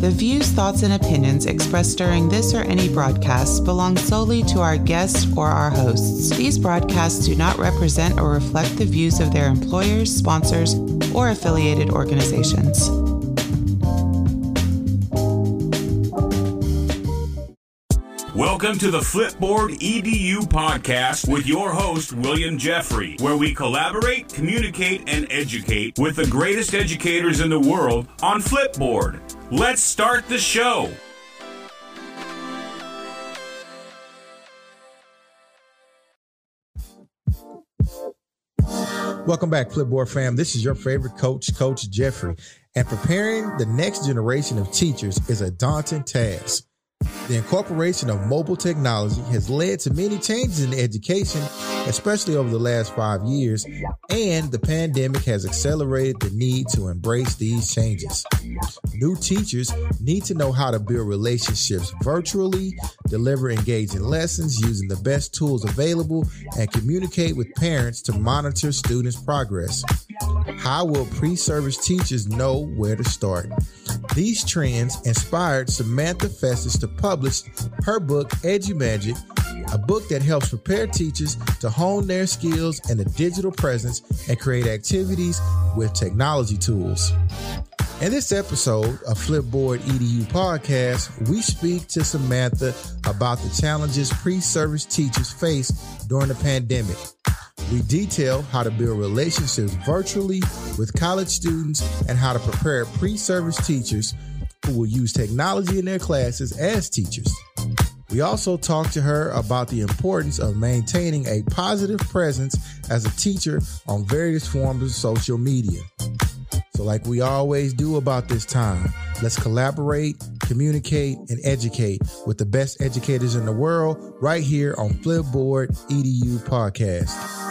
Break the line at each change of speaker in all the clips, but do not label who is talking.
The views, thoughts, and opinions expressed during this or any broadcast belong solely to our guests or our hosts. These broadcasts do not represent or reflect the views of their employers, sponsors, or affiliated organizations.
Welcome to the Flipboard EDU podcast with your host, William Jeffrey, where we collaborate, communicate, and educate with the greatest educators in the world on Flipboard. Let's start the show.
Welcome back, Flipboard fam. This is your favorite coach, Coach Jeffrey. And preparing the next generation of teachers is a daunting task. The incorporation of mobile technology has led to many changes in education, especially over the last five years, and the pandemic has accelerated the need to embrace these changes. New teachers need to know how to build relationships virtually, deliver engaging lessons using the best tools available, and communicate with parents to monitor students' progress. How will pre service teachers know where to start? These trends inspired Samantha Fecich to publish her book, EduMagic, a book that helps prepare teachers to hone their skills and a digital presence and create activities with technology tools. In this episode of Flipboard EDU podcast, we speak to Samantha about the challenges pre service teachers face during the pandemic. We detail how to build relationships virtually with college students and how to prepare pre service teachers who will use technology in their classes as teachers. We also talk to her about the importance of maintaining a positive presence as a teacher on various forms of social media. So, like we always do about this time, let's collaborate, communicate, and educate with the best educators in the world right here on Flipboard EDU Podcast.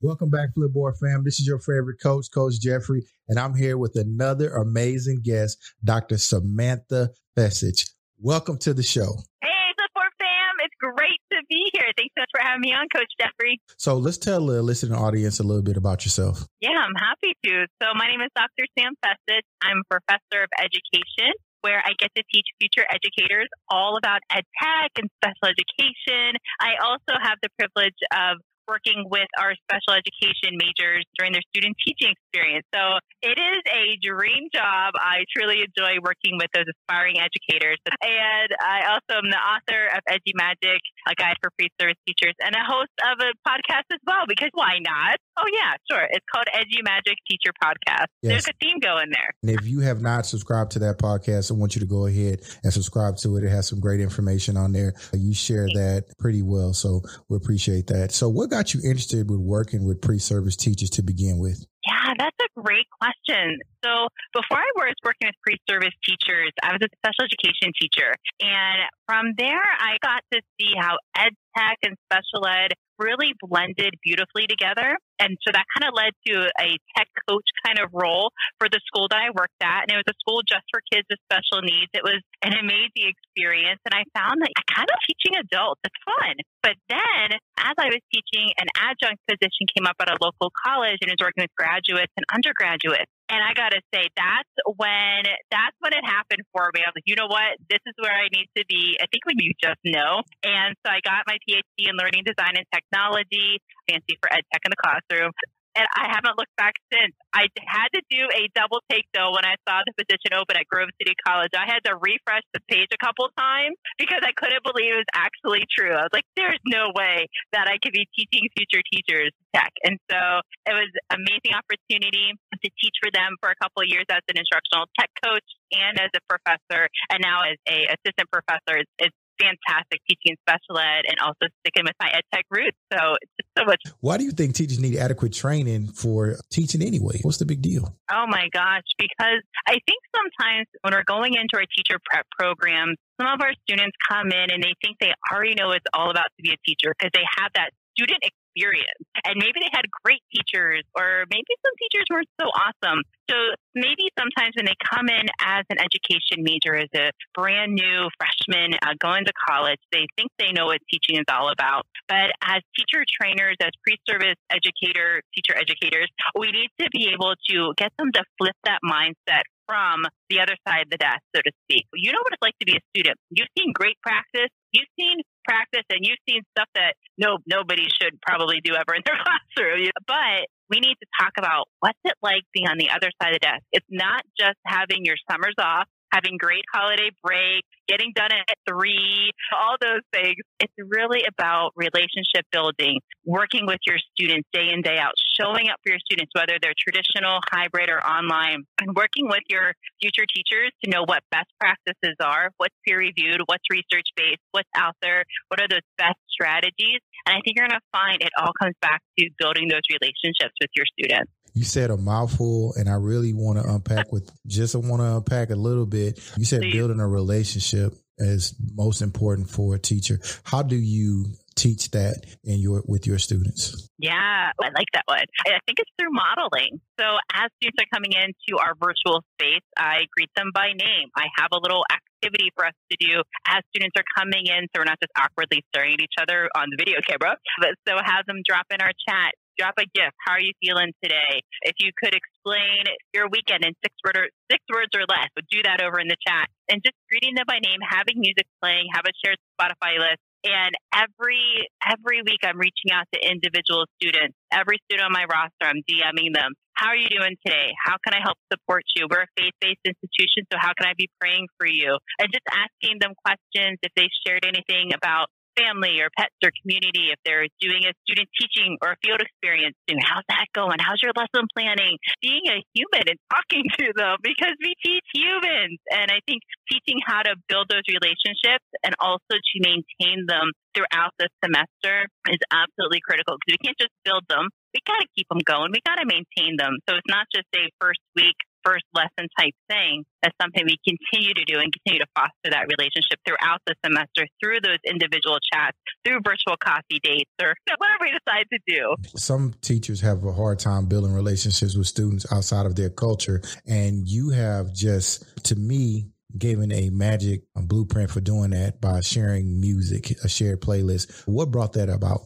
Welcome back, Flipboard fam. This is your favorite coach, Coach Jeffrey, and I'm here with another amazing guest, Dr. Samantha Fecich. Welcome to the show.
Hey, Flipboard fam. It's great to be here. Thanks so much for having me on, Coach Jeffrey.
So let's tell the listening audience a little bit about yourself.
Yeah, I'm happy to. So my name is Dr. Sam Fecich. I'm a professor of education where I get to teach future educators all about ed tech and special education. I also have the privilege of working with our special education majors during their student teaching experience. So it is a dream job. I truly enjoy working with those aspiring educators. And I also am the author of EduMagic, a guide for pre-service teachers, and a host of a podcast as well, because why not? Oh, yeah, sure. It's called Edgy EduMagic Teacher Podcast. Yes. There's a theme going there.
And if you have not subscribed to that podcast, I want you to go ahead and subscribe to it. It has some great information on there. You share that pretty well. So we appreciate that. So what got got you interested with working with pre-service teachers to begin with?
Yeah, that's a great question. So before I was working with pre-service teachers, I was a special education teacher. And from there, I got to see how ed tech and special ed really blended beautifully together. And so that kind of led to a tech coach kind of role for the school that I worked at. And it was a school just for kids with special needs. It was an amazing experience. And I found that I kind of teaching adults, it's fun. But then as I was teaching, an adjunct position came up at a local college and was working with graduates and undergraduates. And I got to say, that's when that's when it happened for me. I was like, you know what? This is where I need to be. I think when you just know. And so I got my PhD in learning design and technology, fancy for ed tech in the classroom and I haven't looked back since. I had to do a double take though when I saw the position open at Grove City College. I had to refresh the page a couple times because I couldn't believe it was actually true. I was like, there's no way that I could be teaching future teachers tech. And so it was an amazing opportunity to teach for them for a couple years as an instructional tech coach and as a professor and now as a assistant professor. It's, it's fantastic teaching special ed and also sticking with my ed tech roots. So it's just so much.
Why do you think teachers need adequate training for teaching anyway? What's the big deal?
Oh my gosh, because I think sometimes when we're going into our teacher prep programs, some of our students come in and they think they already know what it's all about to be a teacher because they have that student experience. And maybe they had great teachers, or maybe some teachers weren't so awesome. So maybe sometimes when they come in as an education major, as a brand new freshman uh, going to college, they think they know what teaching is all about. But as teacher trainers, as pre service educator, teacher educators, we need to be able to get them to flip that mindset from the other side of the desk, so to speak. You know what it's like to be a student. You've seen great practice. You've seen practice and you've seen stuff that no nobody should probably do ever in their classroom. But we need to talk about what's it like being on the other side of the desk. It's not just having your summers off having great holiday break, getting done at three, all those things. It's really about relationship building, working with your students day in, day out, showing up for your students, whether they're traditional, hybrid, or online, and working with your future teachers to know what best practices are, what's peer reviewed, what's research based, what's out there, what are those best strategies. And I think you're going to find it all comes back to building those relationships with your students
you said a mouthful and I really want to unpack with just want to unpack a little bit. You said Please. building a relationship is most important for a teacher. How do you teach that in your with your students?
Yeah, I like that one. I think it's through modeling. So as students are coming into our virtual space, I greet them by name. I have a little activity for us to do as students are coming in, so we're not just awkwardly staring at each other on the video camera. But so have them drop in our chat drop a gift. How are you feeling today? If you could explain your weekend in six, or, six words or less, would do that over in the chat. And just greeting them by name, having music playing, have a shared Spotify list. And every every week, I'm reaching out to individual students. Every student on my roster, I'm DMing them. How are you doing today? How can I help support you? We're a faith based institution, so how can I be praying for you? And just asking them questions if they shared anything about family or pets or community, if they're doing a student teaching or a field experience, how's that going? How's your lesson planning? Being a human and talking to them because we teach humans. And I think teaching how to build those relationships and also to maintain them throughout the semester is absolutely critical because we can't just build them. We got to keep them going. We got to maintain them. So it's not just a first week first lesson type thing. That's something we continue to do and continue to foster that relationship throughout the semester through those individual chats, through virtual coffee dates, or whatever we decide to do.
Some teachers have a hard time building relationships with students outside of their culture. And you have just, to me, given a magic blueprint for doing that by sharing music, a shared playlist. What brought that about?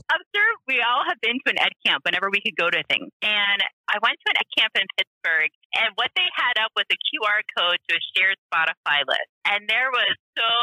We all have been to an ed camp whenever we could go to things. And I went to an ed camp in Pittsburgh, and what they had up was a QR code to a shared Spotify list. And there was so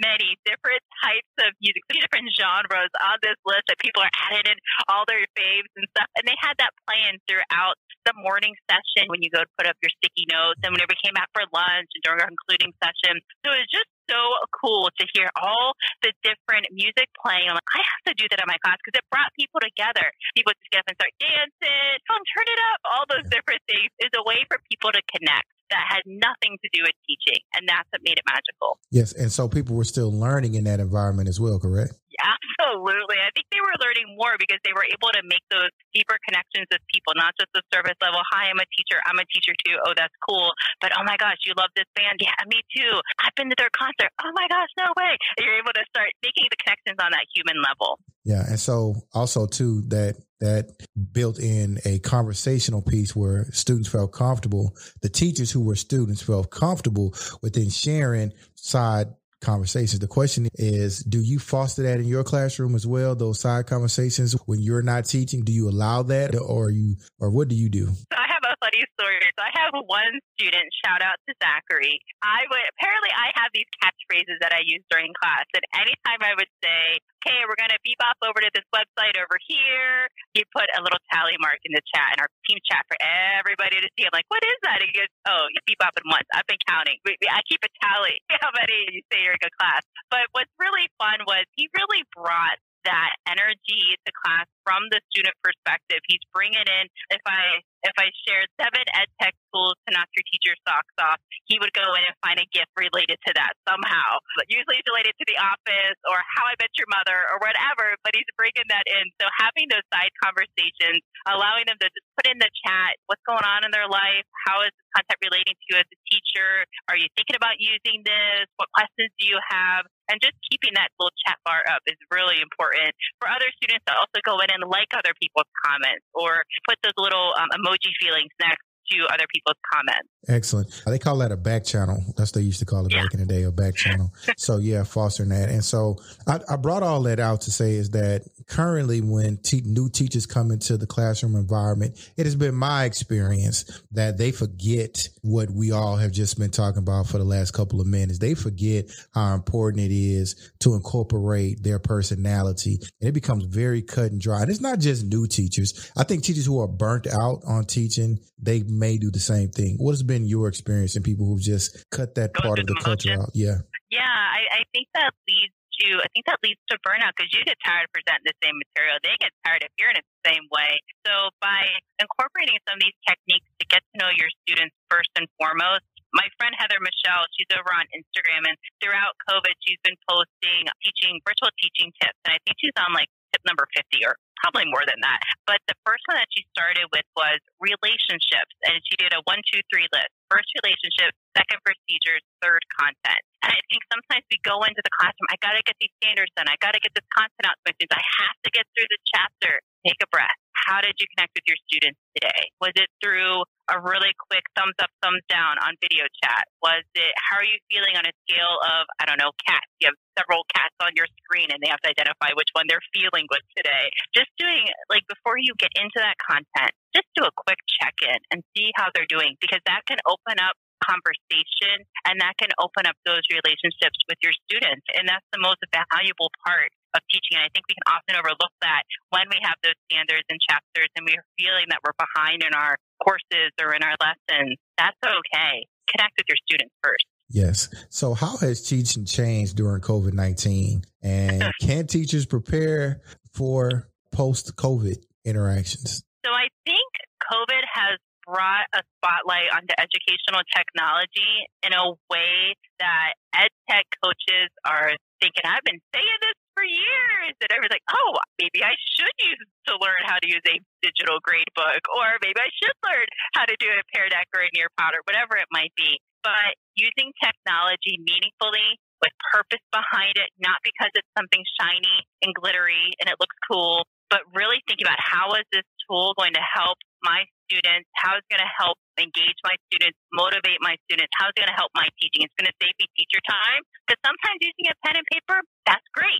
many different types of music, different genres on this list that people are adding in all their faves and stuff. And they had that playing throughout the morning session when you go to put up your sticky notes and whenever we came out for lunch and during our concluding session. So it was just so cool to hear all the different music playing. I'm like, I have to do that in my class because it brought people together. People just get up and start dancing, come turn it up, all those different things is a way for people to connect that had nothing to do with teaching. And that's what made it magical.
Yes. And so people were still learning in that environment as well, correct?
Absolutely. I think they were learning more because they were able to make those deeper connections with people, not just the service level. Hi, I'm a teacher. I'm a teacher too. Oh, that's cool. But oh my gosh, you love this band? Yeah, me too. I've been to their concert. Oh my gosh, no way. And you're able to start making the connections on that human level.
Yeah. And so also too that that built in a conversational piece where students felt comfortable. The teachers who were students felt comfortable within sharing side conversations. The question is, do you foster that in your classroom as well? Those side conversations when you're not teaching, do you allow that or you, or what do you do?
I have funny story. So I have one student, shout out to Zachary. I would, apparently I have these catchphrases that I use during class. And anytime I would say, okay, we're beep off over to this website over here, he put a little tally mark in the chat in our team chat for everybody to see. I'm like, what is that? He goes, oh, you beep off once. I've been counting. I keep a tally how many you say you're a good class. But what's really fun was he really brought that energy to class from the student perspective. He's bringing in, if I if I shared seven ed tech tools to knock your teacher's socks off, he would go in and find a gift related to that somehow. Usually it's related to the office or how I met your mother or whatever, but he's bringing that in. So having those side conversations, allowing them to just put in the chat what's going on in their life, how is this content relating to you as a teacher? Are you thinking about using this? What questions do you have? And just keeping that little chat bar up is really important for other students to also go in and and like other people's comments or put those little um, emoji feelings next to other people's comments.
Excellent. They call that a back channel. That's what they used to call it yeah. back in the day, a back channel. so yeah, fostering that. And so I, I, brought all that out to say is that currently when te- new teachers come into the classroom environment, it has been my experience that they forget what we all have just been talking about for the last couple of minutes. They forget how important it is to incorporate their personality and it becomes very cut and dry. And it's not just new teachers. I think teachers who are burnt out on teaching, they may do the same thing. What has been your experience in people who've just cut that part of the, the culture out? Yeah.
Yeah, I, I think that leads to I think that leads to burnout because you get tired of presenting the same material. They get tired of hearing it the same way. So by incorporating some of these techniques to get to know your students first and foremost, my friend Heather Michelle, she's over on Instagram, and throughout COVID, she's been posting teaching virtual teaching tips, and I think she's on like tip number 50 or probably more than that. But the first one that she started with was relationships, and she did a one, two, three list. First relationship, second procedures, third content. And I think sometimes we go into the classroom, I got to get these standards done. I got to get this content out to my students. I have to get through the chapter. Take a breath. How did you connect with your students today? Was it through a really quick thumbs up, thumbs down on video chat? Was it, how are you feeling on a scale of, I don't know, cats? You have several cats on your screen and they have to identify which one they're feeling with today. Just doing, like, before you get into that content, just do a quick check in and see how they're doing because that can open up conversation and that can open up those relationships with your students. And that's the most valuable part of teaching. And I think we can often overlook that when we have those standards and chapters and we're feeling that we're behind in our courses or in our lessons. That's okay. Connect with your students first.
Yes. So, how has teaching changed during COVID 19? And can teachers prepare for post COVID interactions?
So, I think COVID has brought a spotlight onto educational technology in a way that ed tech coaches are thinking, I've been saying this for years. And I was like, oh, maybe I should use to learn how to use a digital grade book, or maybe I should learn how to do a Pear Deck or a Nearpod or whatever it might be. But using technology meaningfully with purpose behind it, not because it's something shiny and glittery and it looks cool, but really think about how is this tool going to help my students, How is it's going to help engage my students, motivate my students, How is it's going to help my teaching. It's going to save me teacher time because sometimes using a pen and paper, that's great.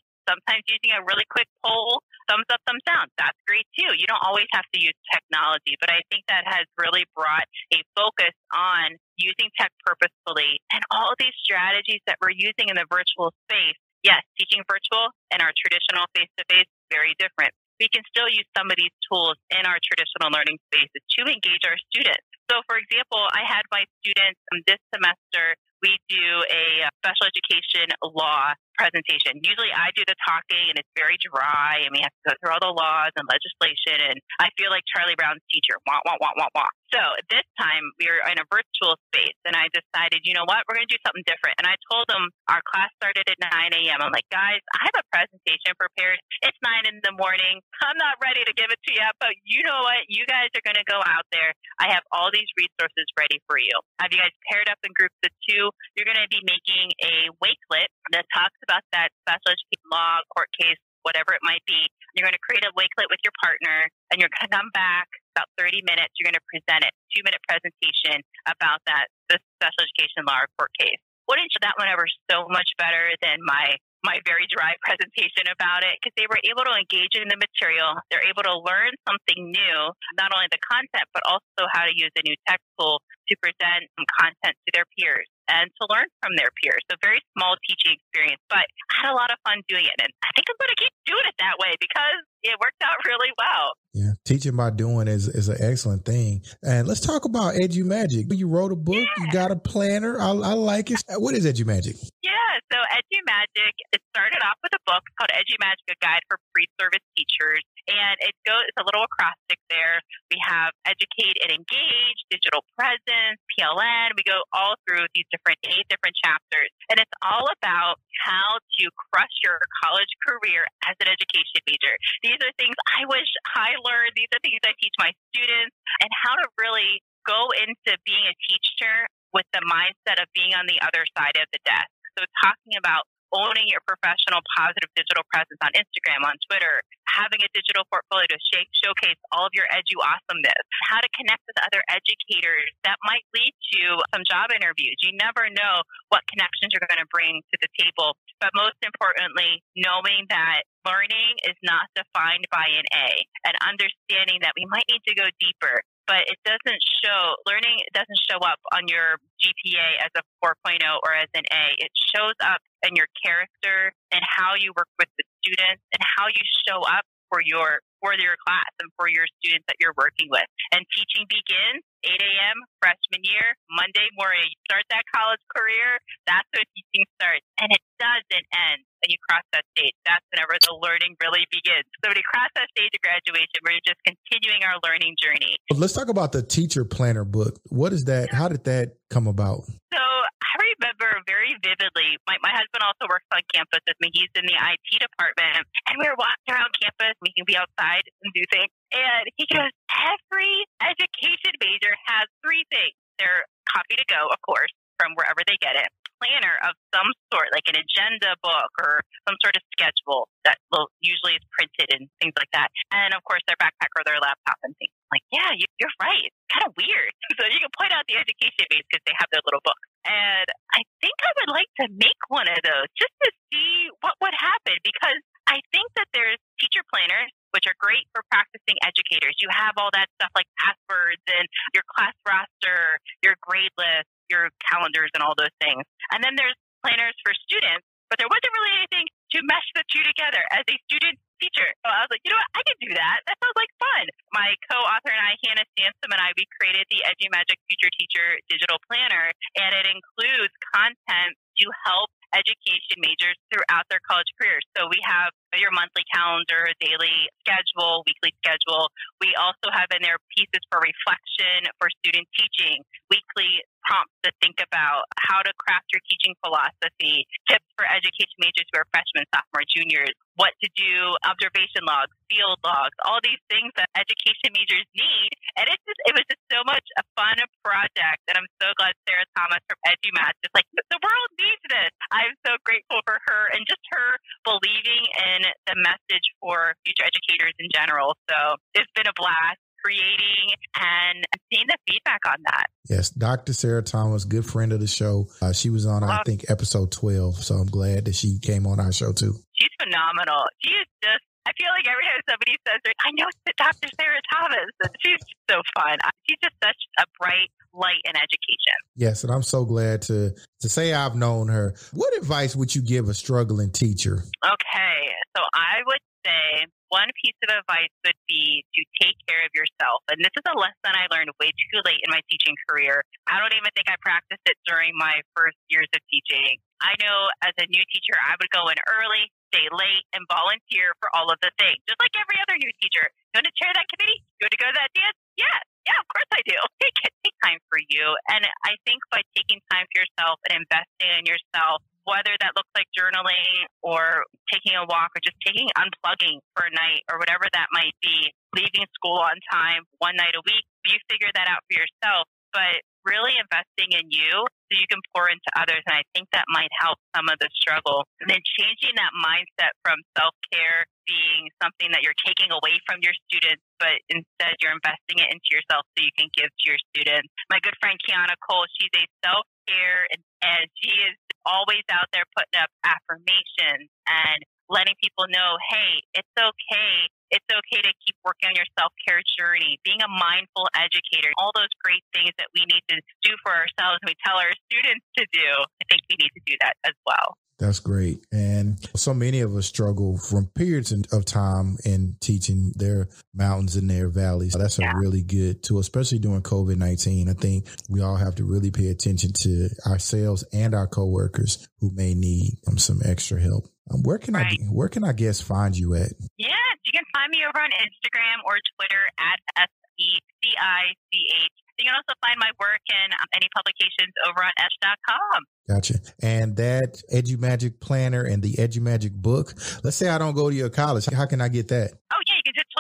Sometimes using a really quick poll, thumbs up, thumbs down, that's great too. You don't always have to use technology, but I think that has really brought a focus on using tech purposefully and all these strategies that we're using in the virtual space. Yes, teaching virtual and our traditional face to face, very different we can still use some of these tools in our traditional learning spaces to engage our students. So, for example, I had my students this semester we do a uh, special education law presentation. Usually I do the talking and it's very dry and we have to go through all the laws and legislation and I feel like Charlie Brown's teacher. Wah, wah, wah, wah, wah. So this time we were in a virtual space and I decided, you know what, we're going to do something different. And I told them our class started at 9 a.m. I'm like, guys, I have a presentation prepared. It's 9 in the morning. I'm not ready to give it to you, but you know what? You guys are going to go out there. I have all these resources ready for you. Have you guys paired up in groups of two? you're going to be making a wakelet that talks about that special education law, court case, whatever it might be. You're going to create a wakelet with your partner, and you're going to come back about 30 minutes. You're going to present it, two minute presentation about that the special education law or court case. Wouldn't that one ever so much better than my my very dry presentation about it because they were able to engage in the material. They're able to learn something new, not only the content, but also how to use a new text tool to present some content to their peers and to learn from their peers. So very small teaching experience, but I had a lot of fun doing it. And I think I'm going to keep doing it that way because it worked out really well.
Yeah, teaching by doing is, is an excellent thing. And let's talk about Edu Magic. You wrote a book, yeah. you got a planner. I, I like it. What is Edu Magic?
Yeah, so Edu Magic, it started off with a book called Edu Magic, a guide for pre-service teachers. And it goes, it's a little acrostic there. We have educate and engage, digital presence, PLN. We go all through these different eight different chapters. And it's all about how to crush your college career as an education major. These are things I wish I learned. These are things I teach my students and how to really go into being a teacher with the mindset of being on the other side of the desk. So talking about owning your professional positive digital presence on Instagram, on Twitter, having a digital portfolio to sh- showcase all of your edu awesomeness, how to connect with other educators that might lead to some job interviews. You never know what connections you're going to bring to the table. But most importantly, knowing that learning is not defined by an A and understanding that we might need to go deeper but it doesn't show learning doesn't show up on your GPA as a 4.0 or as an A. It shows up in your character and how you work with the students and how you show up for your for your class and for your students that you're working with. And teaching begins 8 a.m. freshman year, Monday morning. You start that college career, that's when teaching starts. And it doesn't end when you cross that stage. That's whenever the learning really begins. So when you cross that stage of graduation, we're just continuing our learning journey.
Let's talk about the teacher planner book. What is that? How did that come about?
So I remember very vividly. My, my husband also works on campus with me. He's in the IT department, and we were walking around campus. We can be outside and do things. And he goes, Every education major has three things. They're copy to go, of course, from wherever they get it, planner of some sort, like an agenda book or some sort of schedule that will usually is printed and things like that. And of course, their backpack or their laptop and things. like, yeah, you, are right. It's kind of weird. So you can point out the education base because they have their little book. And I think I would like to make one of those just to see what would happen because I think that there's teacher planners, which are great for practicing educators. You have all that stuff like passwords and your class roster, your grade list, your calendars, and all those things. And then there's planners for students, but there wasn't really anything to mesh the two together as a student teacher. So I was like, you know what? I can do that. That sounds like fun. My co-author and I, Hannah Sansom and I, we created the Edgy EduMagic Future Teacher Digital Planner, and it includes content to help education majors throughout their college careers. So we have your monthly calendar, daily schedule, weekly schedule. We also have in there pieces for reflection for student teaching, weekly prompts to think about how to craft your teaching philosophy, tips for education majors who are freshmen, sophomore, juniors, what to do, observation logs, field logs, all these things that education majors need. And it's just, it was just so much a fun project. And I'm so glad Sarah Thomas from EduMatch is like, the world needs this. I'm so grateful for her and just her believing in the message for future educators in general. So it's been a blast creating and seeing the feedback on that.
Yes, Dr. Sarah Thomas, good friend of the show. Uh, she was on, I think, episode 12. So I'm glad that she came on our show too.
She's phenomenal. She is just I feel like every time somebody says, I know it's Dr. Sarah Thomas, and she's so fun. She's just such a bright light in education.
Yes, and I'm so glad to to say I've known her. What advice would you give a struggling teacher?
Okay, so I would say one piece of advice would be to take care of yourself. And this is a lesson I learned way too late in my teaching career. I don't even think I practiced it during my first years of teaching. I know as a new teacher, I would go in early, stay late, and volunteer for all of the things, just like every other new teacher. You want to chair that committee? You want to go to that dance? Yes. Yeah, of course I do. Take, take time for you. And I think by taking time for yourself and investing in yourself, whether that looks like journaling or taking a walk or just taking unplugging for a night or whatever that might be, leaving school on time one night a week, you figure that out for yourself. But really investing in you so you can pour into others. And I think that might help some of the struggle. And then changing that mindset from self care being something that you're taking away from your students, but instead you're investing it into yourself so you can give to your students. My good friend Kiana Cole, she's a self care and, and she is always out there putting up affirmations and letting people know, hey, it's okay. It's okay to keep working on your self care journey, being a mindful educator, all those great things that we need to do for ourselves and we tell our students to do. I think we need to do that as well.
That's great. And so many of us struggle from periods of time in teaching their mountains and their valleys. That's a really good tool, especially during COVID 19. I think we all have to really pay attention to ourselves and our coworkers who may need um, some extra help. Um, where can right. I where can I guess find you at?
Yeah, you can find me over on Instagram or Twitter at S E C I C H you can also find my work and um, any publications over on edge.com.
Gotcha. And that EduMagic planner and the EduMagic book, let's say I don't go to your college. How can I get that?
Oh,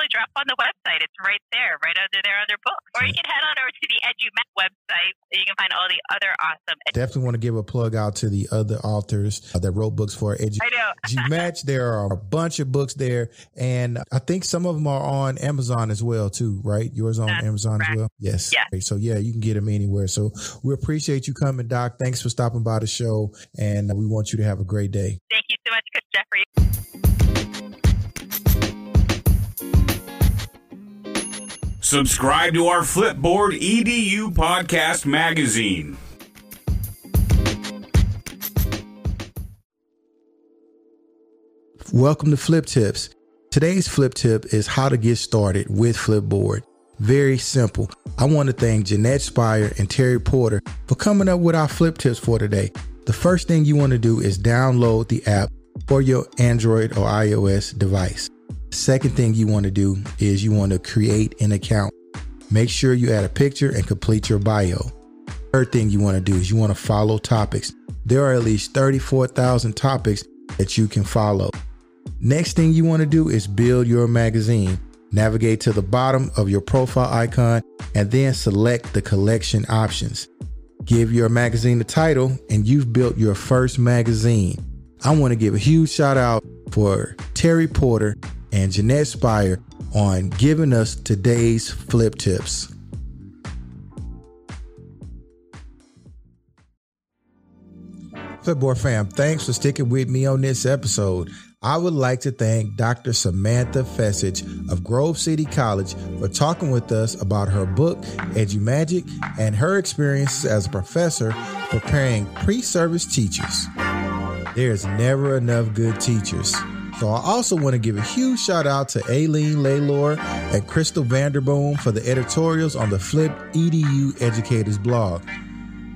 yeah. You can just totally drop on the website. It's right there, right under there under books. Or you can head on over to the EduMatch website. You can find all the other awesome.
Definitely want to give a plug out to the other authors uh, that wrote books for Edu.
I know.
Match. There are a bunch of books there, and I think some of them are on Amazon as well too. Right? Yours on
That's
Amazon
correct.
as well. Yes.
Yes.
So yeah, you can get them anywhere. So we appreciate you coming, Doc. Thanks for stopping by the show, and we want you to have a great day.
Thank you so much, Coach Jeffrey.
Subscribe to our Flipboard EDU podcast magazine.
Welcome to Flip Tips. Today's flip tip is how to get started with Flipboard. Very simple. I want to thank Jeanette Spire and Terry Porter for coming up with our flip tips for today. The first thing you want to do is download the app for your Android or iOS device. Second thing you want to do is you want to create an account. Make sure you add a picture and complete your bio. Third thing you want to do is you want to follow topics. There are at least 34,000 topics that you can follow. Next thing you want to do is build your magazine. Navigate to the bottom of your profile icon and then select the collection options. Give your magazine a title and you've built your first magazine. I want to give a huge shout out for Terry Porter and Jeanette Spire on giving us today's flip tips. Flipboard fam, thanks for sticking with me on this episode. I would like to thank Dr. Samantha Fecich of Grove City College for talking with us about her book, EduMagic, and her experiences as a professor preparing pre-service teachers. There's never enough good teachers. So I also want to give a huge shout out to Aileen Laylor and Crystal Vanderboom for the editorials on the Flip EDU Educators blog.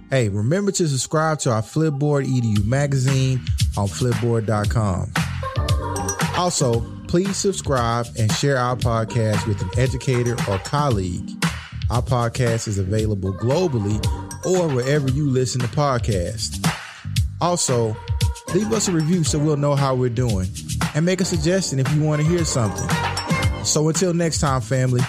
Hey, remember to subscribe to our Flipboard EDU magazine on flipboard.com. Also, please subscribe and share our podcast with an educator or colleague. Our podcast is available globally or wherever you listen to podcasts. Also, leave us a review so we'll know how we're doing and make a suggestion if you want to hear something. So until next time, family,